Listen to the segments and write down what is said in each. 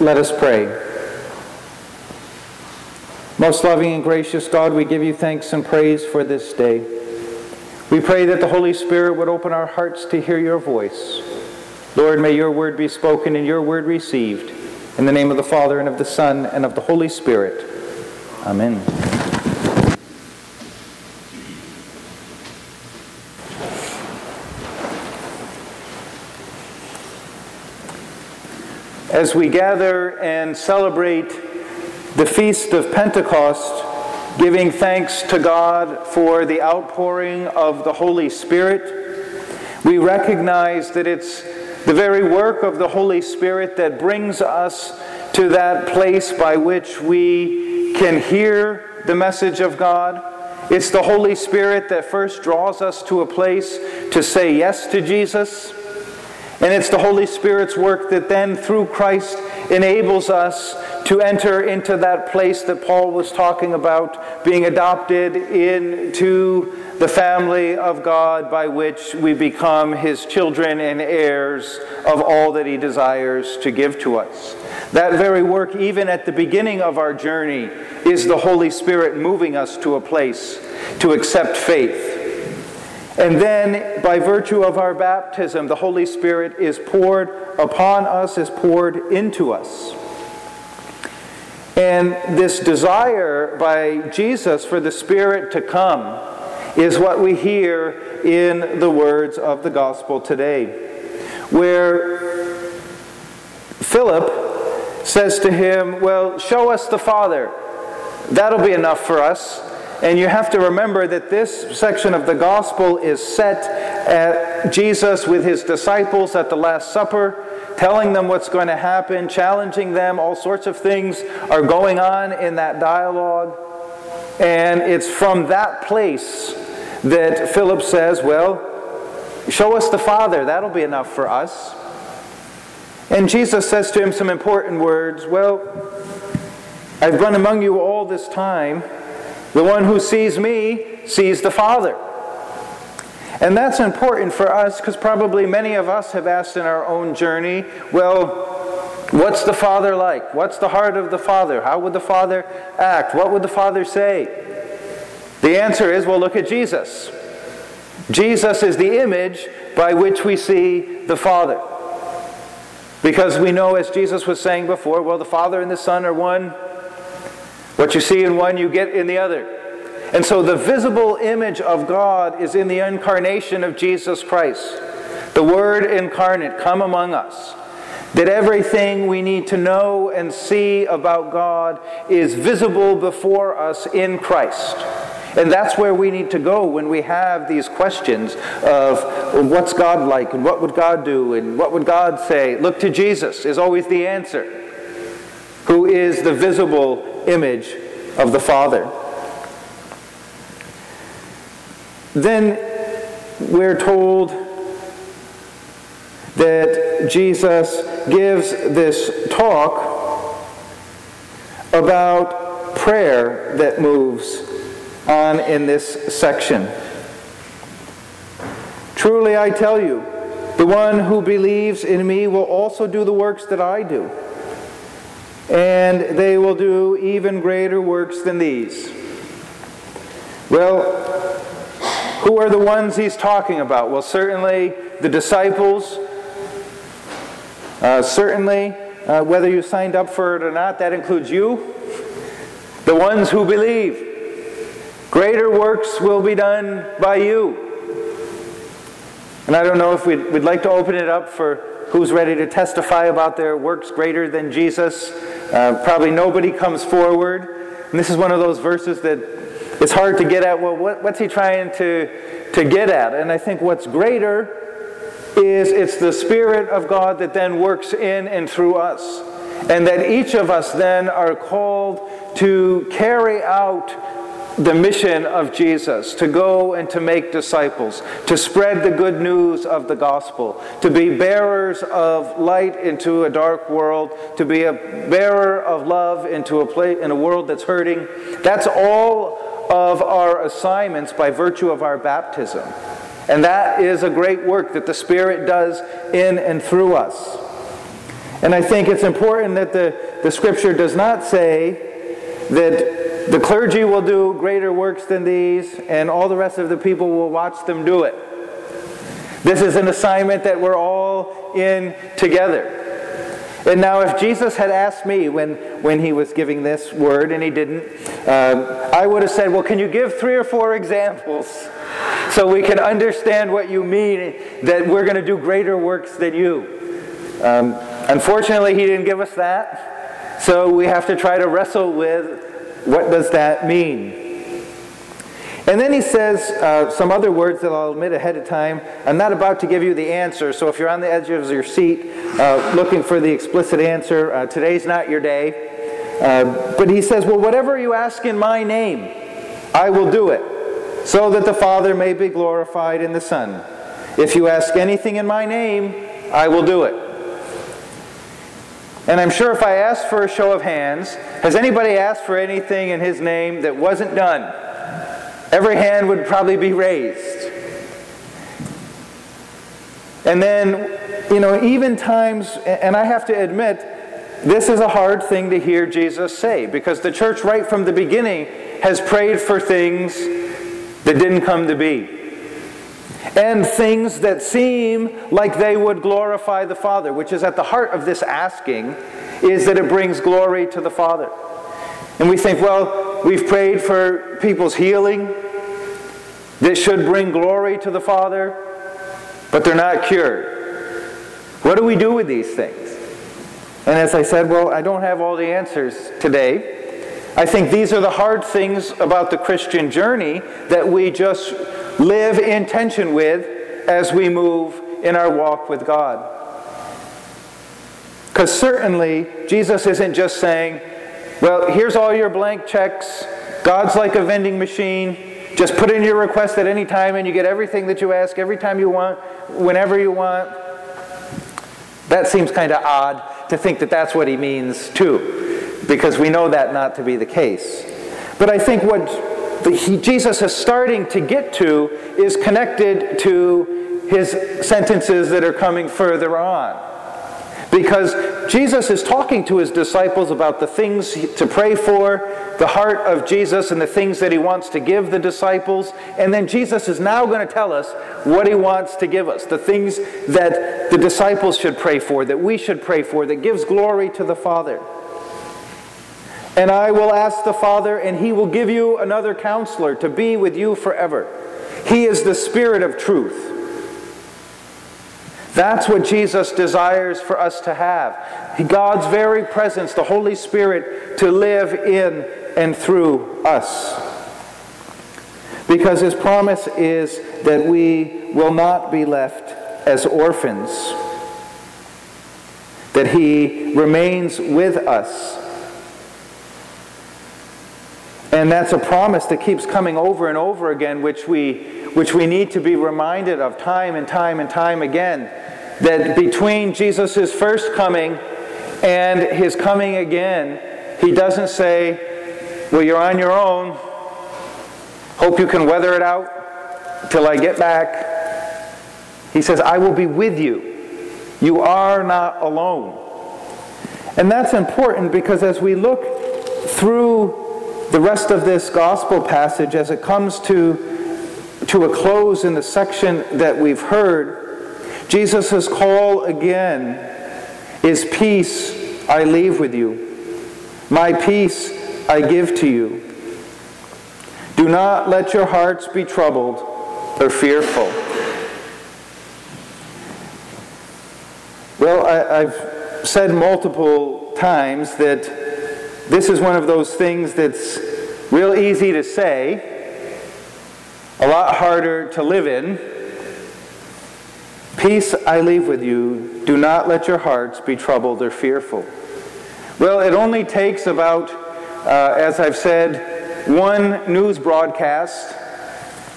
Let us pray. Most loving and gracious God, we give you thanks and praise for this day. We pray that the Holy Spirit would open our hearts to hear your voice. Lord, may your word be spoken and your word received. In the name of the Father, and of the Son, and of the Holy Spirit. Amen. As we gather and celebrate the Feast of Pentecost, giving thanks to God for the outpouring of the Holy Spirit, we recognize that it's the very work of the Holy Spirit that brings us to that place by which we can hear the message of God. It's the Holy Spirit that first draws us to a place to say yes to Jesus. And it's the Holy Spirit's work that then, through Christ, enables us to enter into that place that Paul was talking about, being adopted into the family of God by which we become his children and heirs of all that he desires to give to us. That very work, even at the beginning of our journey, is the Holy Spirit moving us to a place to accept faith and then, by virtue of our baptism, the Holy Spirit is poured upon us, is poured into us. And this desire by Jesus for the Spirit to come is what we hear in the words of the gospel today, where Philip says to him, Well, show us the Father. That'll be enough for us. And you have to remember that this section of the gospel is set at Jesus with his disciples at the Last Supper, telling them what's going to happen, challenging them. All sorts of things are going on in that dialogue. And it's from that place that Philip says, Well, show us the Father. That'll be enough for us. And Jesus says to him some important words Well, I've been among you all this time. The one who sees me sees the Father. And that's important for us because probably many of us have asked in our own journey, well, what's the Father like? What's the heart of the Father? How would the Father act? What would the Father say? The answer is, well, look at Jesus. Jesus is the image by which we see the Father. Because we know, as Jesus was saying before, well, the Father and the Son are one what you see in one, you get in the other. And so the visible image of God is in the incarnation of Jesus Christ, the Word incarnate, come among us. That everything we need to know and see about God is visible before us in Christ. And that's where we need to go when we have these questions of what's God like and what would God do and what would God say. Look to Jesus is always the answer, who is the visible image of the Father. Then we're told that Jesus gives this talk about prayer that moves on in this section. Truly, I tell you, the one who believes in me will also do the works that I do and they will do even greater works than these. Well, who are the ones he's talking about? Well, certainly the disciples. Uh, certainly, uh, whether you signed up for it or not, that includes you. The ones who believe. Greater works will be done by you. And I don't know if we'd, we'd like to open it up for who's ready to testify about their works greater than Jesus. Uh, probably nobody comes forward. And this is one of those verses that it's hard to get at. Well, what, what's he trying to, to get at? And I think what's greater is it's the Spirit of God that then works in and through us. And that each of us then are called to carry out the mission of Jesus to go and to make disciples, to spread the good news of the gospel, to be bearers of light into a dark world, to be a bearer of love into a place in a world that's hurting. That's all of our assignments by virtue of our baptism. And that is a great work that the Spirit does in and through us. And I think it's important that the, the scripture does not say that the clergy will do greater works than these and all the rest of the people will watch them do it. This is an assignment that we're all in together. And now, if Jesus had asked me when, when he was giving this word, and he didn't, uh, I would have said, Well, can you give three or four examples so we can understand what you mean that we're going to do greater works than you? Um, unfortunately, he didn't give us that. So we have to try to wrestle with what does that mean? And then he says uh, some other words that I'll admit ahead of time. I'm not about to give you the answer, so if you're on the edge of your seat uh, looking for the explicit answer, uh, today's not your day. Uh, but he says, Well, whatever you ask in my name, I will do it, so that the Father may be glorified in the Son. If you ask anything in my name, I will do it. And I'm sure if I asked for a show of hands, has anybody asked for anything in his name that wasn't done? Every hand would probably be raised. And then, you know, even times, and I have to admit, this is a hard thing to hear Jesus say because the church, right from the beginning, has prayed for things that didn't come to be and things that seem like they would glorify the Father, which is at the heart of this asking, is that it brings glory to the Father. And we think, well, we've prayed for people's healing that should bring glory to the Father, but they're not cured. What do we do with these things? And as I said, well, I don't have all the answers today. I think these are the hard things about the Christian journey that we just live in tension with as we move in our walk with God. Because certainly, Jesus isn't just saying, well, here's all your blank checks. God's like a vending machine. Just put in your request at any time and you get everything that you ask every time you want, whenever you want. That seems kind of odd to think that that's what he means too, because we know that not to be the case. But I think what the, he, Jesus is starting to get to is connected to his sentences that are coming further on. Because Jesus is talking to his disciples about the things to pray for, the heart of Jesus, and the things that he wants to give the disciples. And then Jesus is now going to tell us what he wants to give us the things that the disciples should pray for, that we should pray for, that gives glory to the Father. And I will ask the Father, and he will give you another counselor to be with you forever. He is the Spirit of truth. That's what Jesus desires for us to have. God's very presence, the Holy Spirit, to live in and through us. Because his promise is that we will not be left as orphans, that he remains with us and that's a promise that keeps coming over and over again, which we, which we need to be reminded of time and time and time again. That between Jesus' first coming and his coming again, he doesn't say, Well, you're on your own. Hope you can weather it out till I get back. He says, I will be with you. You are not alone. And that's important because as we look through the rest of this gospel passage as it comes to, to a close in the section that we've heard, Jesus' call again is peace I leave with you. My peace I give to you. Do not let your hearts be troubled or fearful. Well, I, have said multiple times that this is one of those things that's real easy to say, a lot harder to live in. Peace I leave with you. Do not let your hearts be troubled or fearful. Well, it only takes about, uh, as I've said, one news broadcast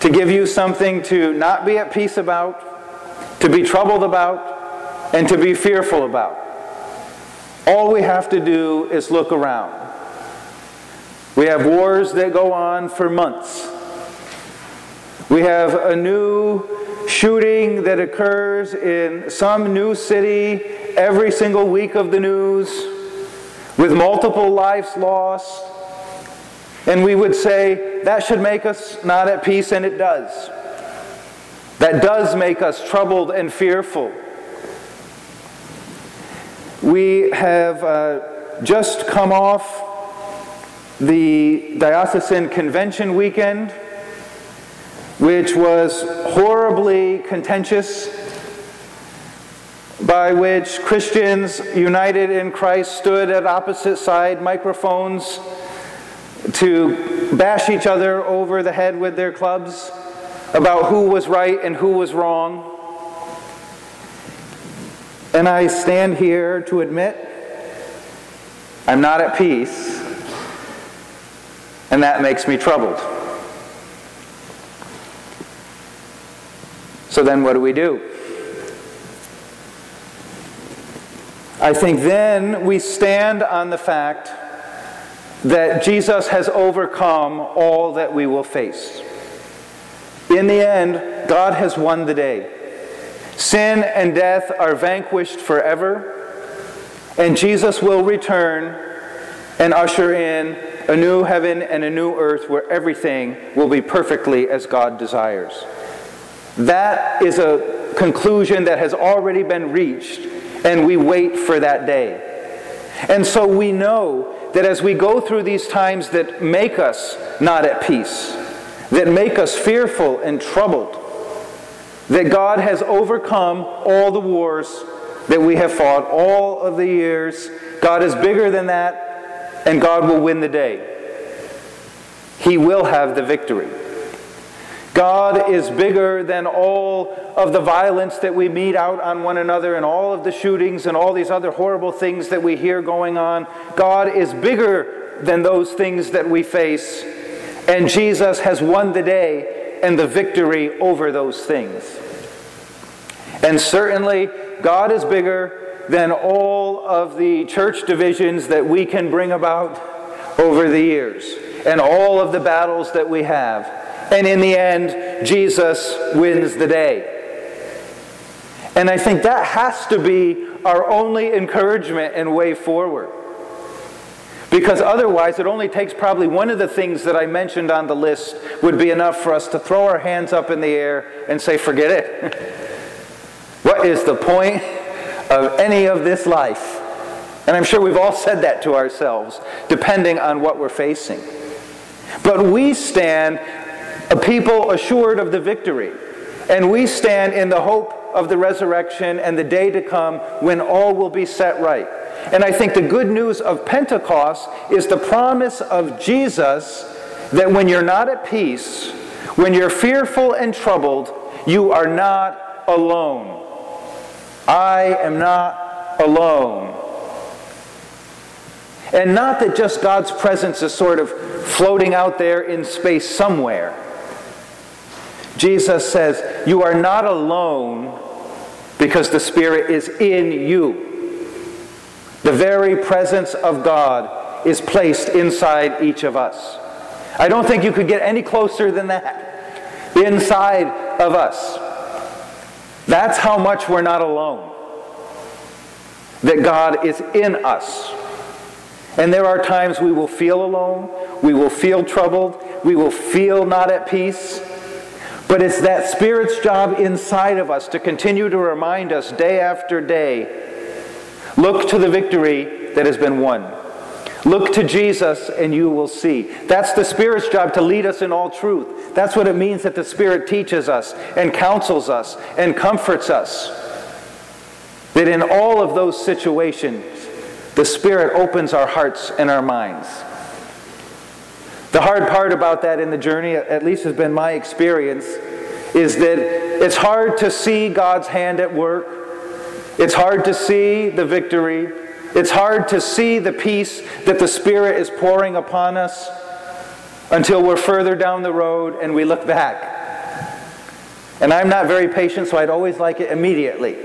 to give you something to not be at peace about, to be troubled about, and to be fearful about. All we have to do is look around. We have wars that go on for months. We have a new shooting that occurs in some new city every single week of the news with multiple lives lost. And we would say that should make us not at peace, and it does. That does make us troubled and fearful. We have uh, just come off the Diocesan Convention weekend, which was horribly contentious, by which Christians united in Christ stood at opposite side microphones to bash each other over the head with their clubs about who was right and who was wrong. And I stand here to admit I'm not at peace, and that makes me troubled. So then, what do we do? I think then we stand on the fact that Jesus has overcome all that we will face. In the end, God has won the day. Sin and death are vanquished forever, and Jesus will return and usher in a new heaven and a new earth where everything will be perfectly as God desires. That is a conclusion that has already been reached, and we wait for that day. And so we know that as we go through these times that make us not at peace, that make us fearful and troubled, that God has overcome all the wars that we have fought all of the years. God is bigger than that, and God will win the day. He will have the victory. God is bigger than all of the violence that we mete out on one another and all of the shootings and all these other horrible things that we hear going on. God is bigger than those things that we face. And Jesus has won the day and the victory over those things. And certainly, God is bigger than all of the church divisions that we can bring about over the years and all of the battles that we have. And in the end, Jesus wins the day. And I think that has to be our only encouragement and way forward. Because otherwise, it only takes probably one of the things that I mentioned on the list would be enough for us to throw our hands up in the air and say, forget it. what is the point of any of this life? And I'm sure we've all said that to ourselves, depending on what we're facing. But we stand a people assured of the victory. And we stand in the hope of the resurrection and the day to come when all will be set right. And I think the good news of Pentecost is the promise of Jesus that when you're not at peace, when you're fearful and troubled, you are not alone. I am not alone. And not that just God's presence is sort of floating out there in space somewhere. Jesus says, You are not alone because the Spirit is in you. The very presence of God is placed inside each of us. I don't think you could get any closer than that. Inside of us. That's how much we're not alone. That God is in us. And there are times we will feel alone, we will feel troubled, we will feel not at peace. But it's that Spirit's job inside of us to continue to remind us day after day look to the victory that has been won. Look to Jesus and you will see. That's the Spirit's job to lead us in all truth. That's what it means that the Spirit teaches us and counsels us and comforts us. That in all of those situations, the Spirit opens our hearts and our minds. The hard part about that in the journey, at least has been my experience, is that it's hard to see God's hand at work. It's hard to see the victory. It's hard to see the peace that the Spirit is pouring upon us until we're further down the road and we look back. And I'm not very patient, so I'd always like it immediately.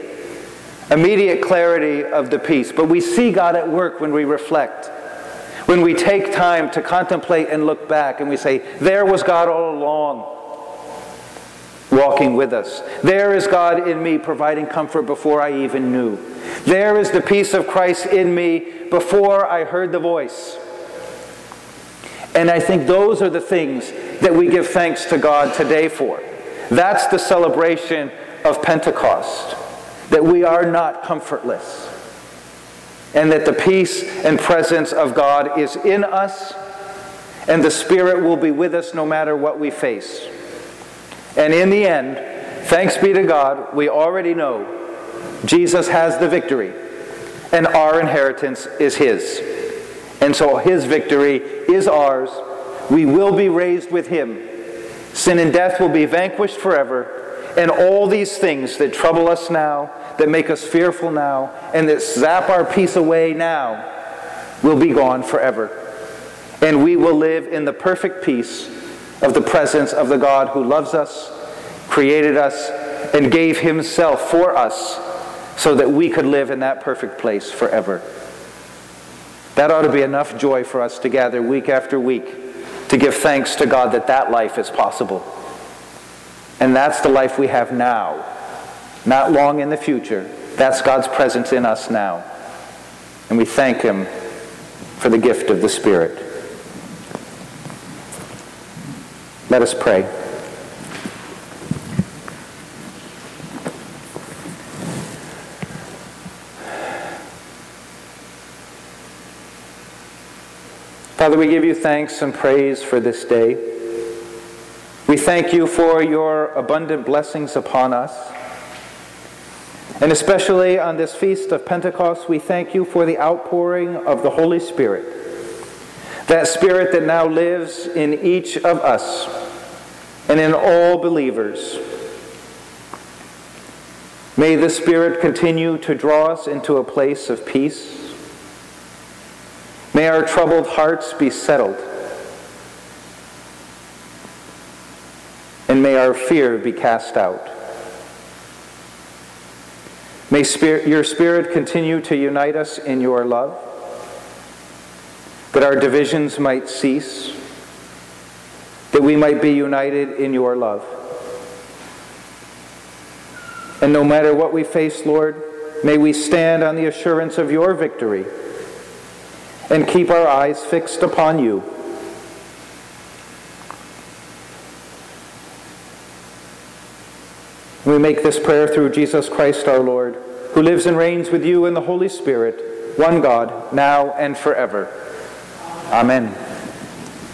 Immediate clarity of the peace. But we see God at work when we reflect. When we take time to contemplate and look back and we say, There was God all along, walking with us. There is God in me, providing comfort before I even knew. There is the peace of Christ in me before I heard the voice. And I think those are the things that we give thanks to God today for. That's the celebration of Pentecost, that we are not comfortless, and that the peace and presence of God is in us, and the Spirit will be with us no matter what we face. And in the end, thanks be to God, we already know Jesus has the victory, and our inheritance is His. And so His victory is ours. We will be raised with Him. Sin and death will be vanquished forever. And all these things that trouble us now, that make us fearful now, and that zap our peace away now, will be gone forever. And we will live in the perfect peace of the presence of the God who loves us, created us, and gave himself for us so that we could live in that perfect place forever. That ought to be enough joy for us to gather week after week to give thanks to God that that life is possible. And that's the life we have now, not long in the future. That's God's presence in us now. And we thank Him for the gift of the Spirit. Let us pray. Father, we give you thanks and praise for this day. We thank you for your abundant blessings upon us. And especially on this feast of Pentecost, we thank you for the outpouring of the Holy Spirit. That Spirit that now lives in each of us and in all believers. May the Spirit continue to draw us into a place of peace May our troubled hearts be settled. And may our fear be cast out. May spirit, your Spirit continue to unite us in your love, that our divisions might cease, that we might be united in your love. And no matter what we face, Lord, may we stand on the assurance of your victory and keep our eyes fixed upon you. We make this prayer through Jesus Christ our Lord, who lives and reigns with you in the Holy Spirit, one God, now and forever. Amen.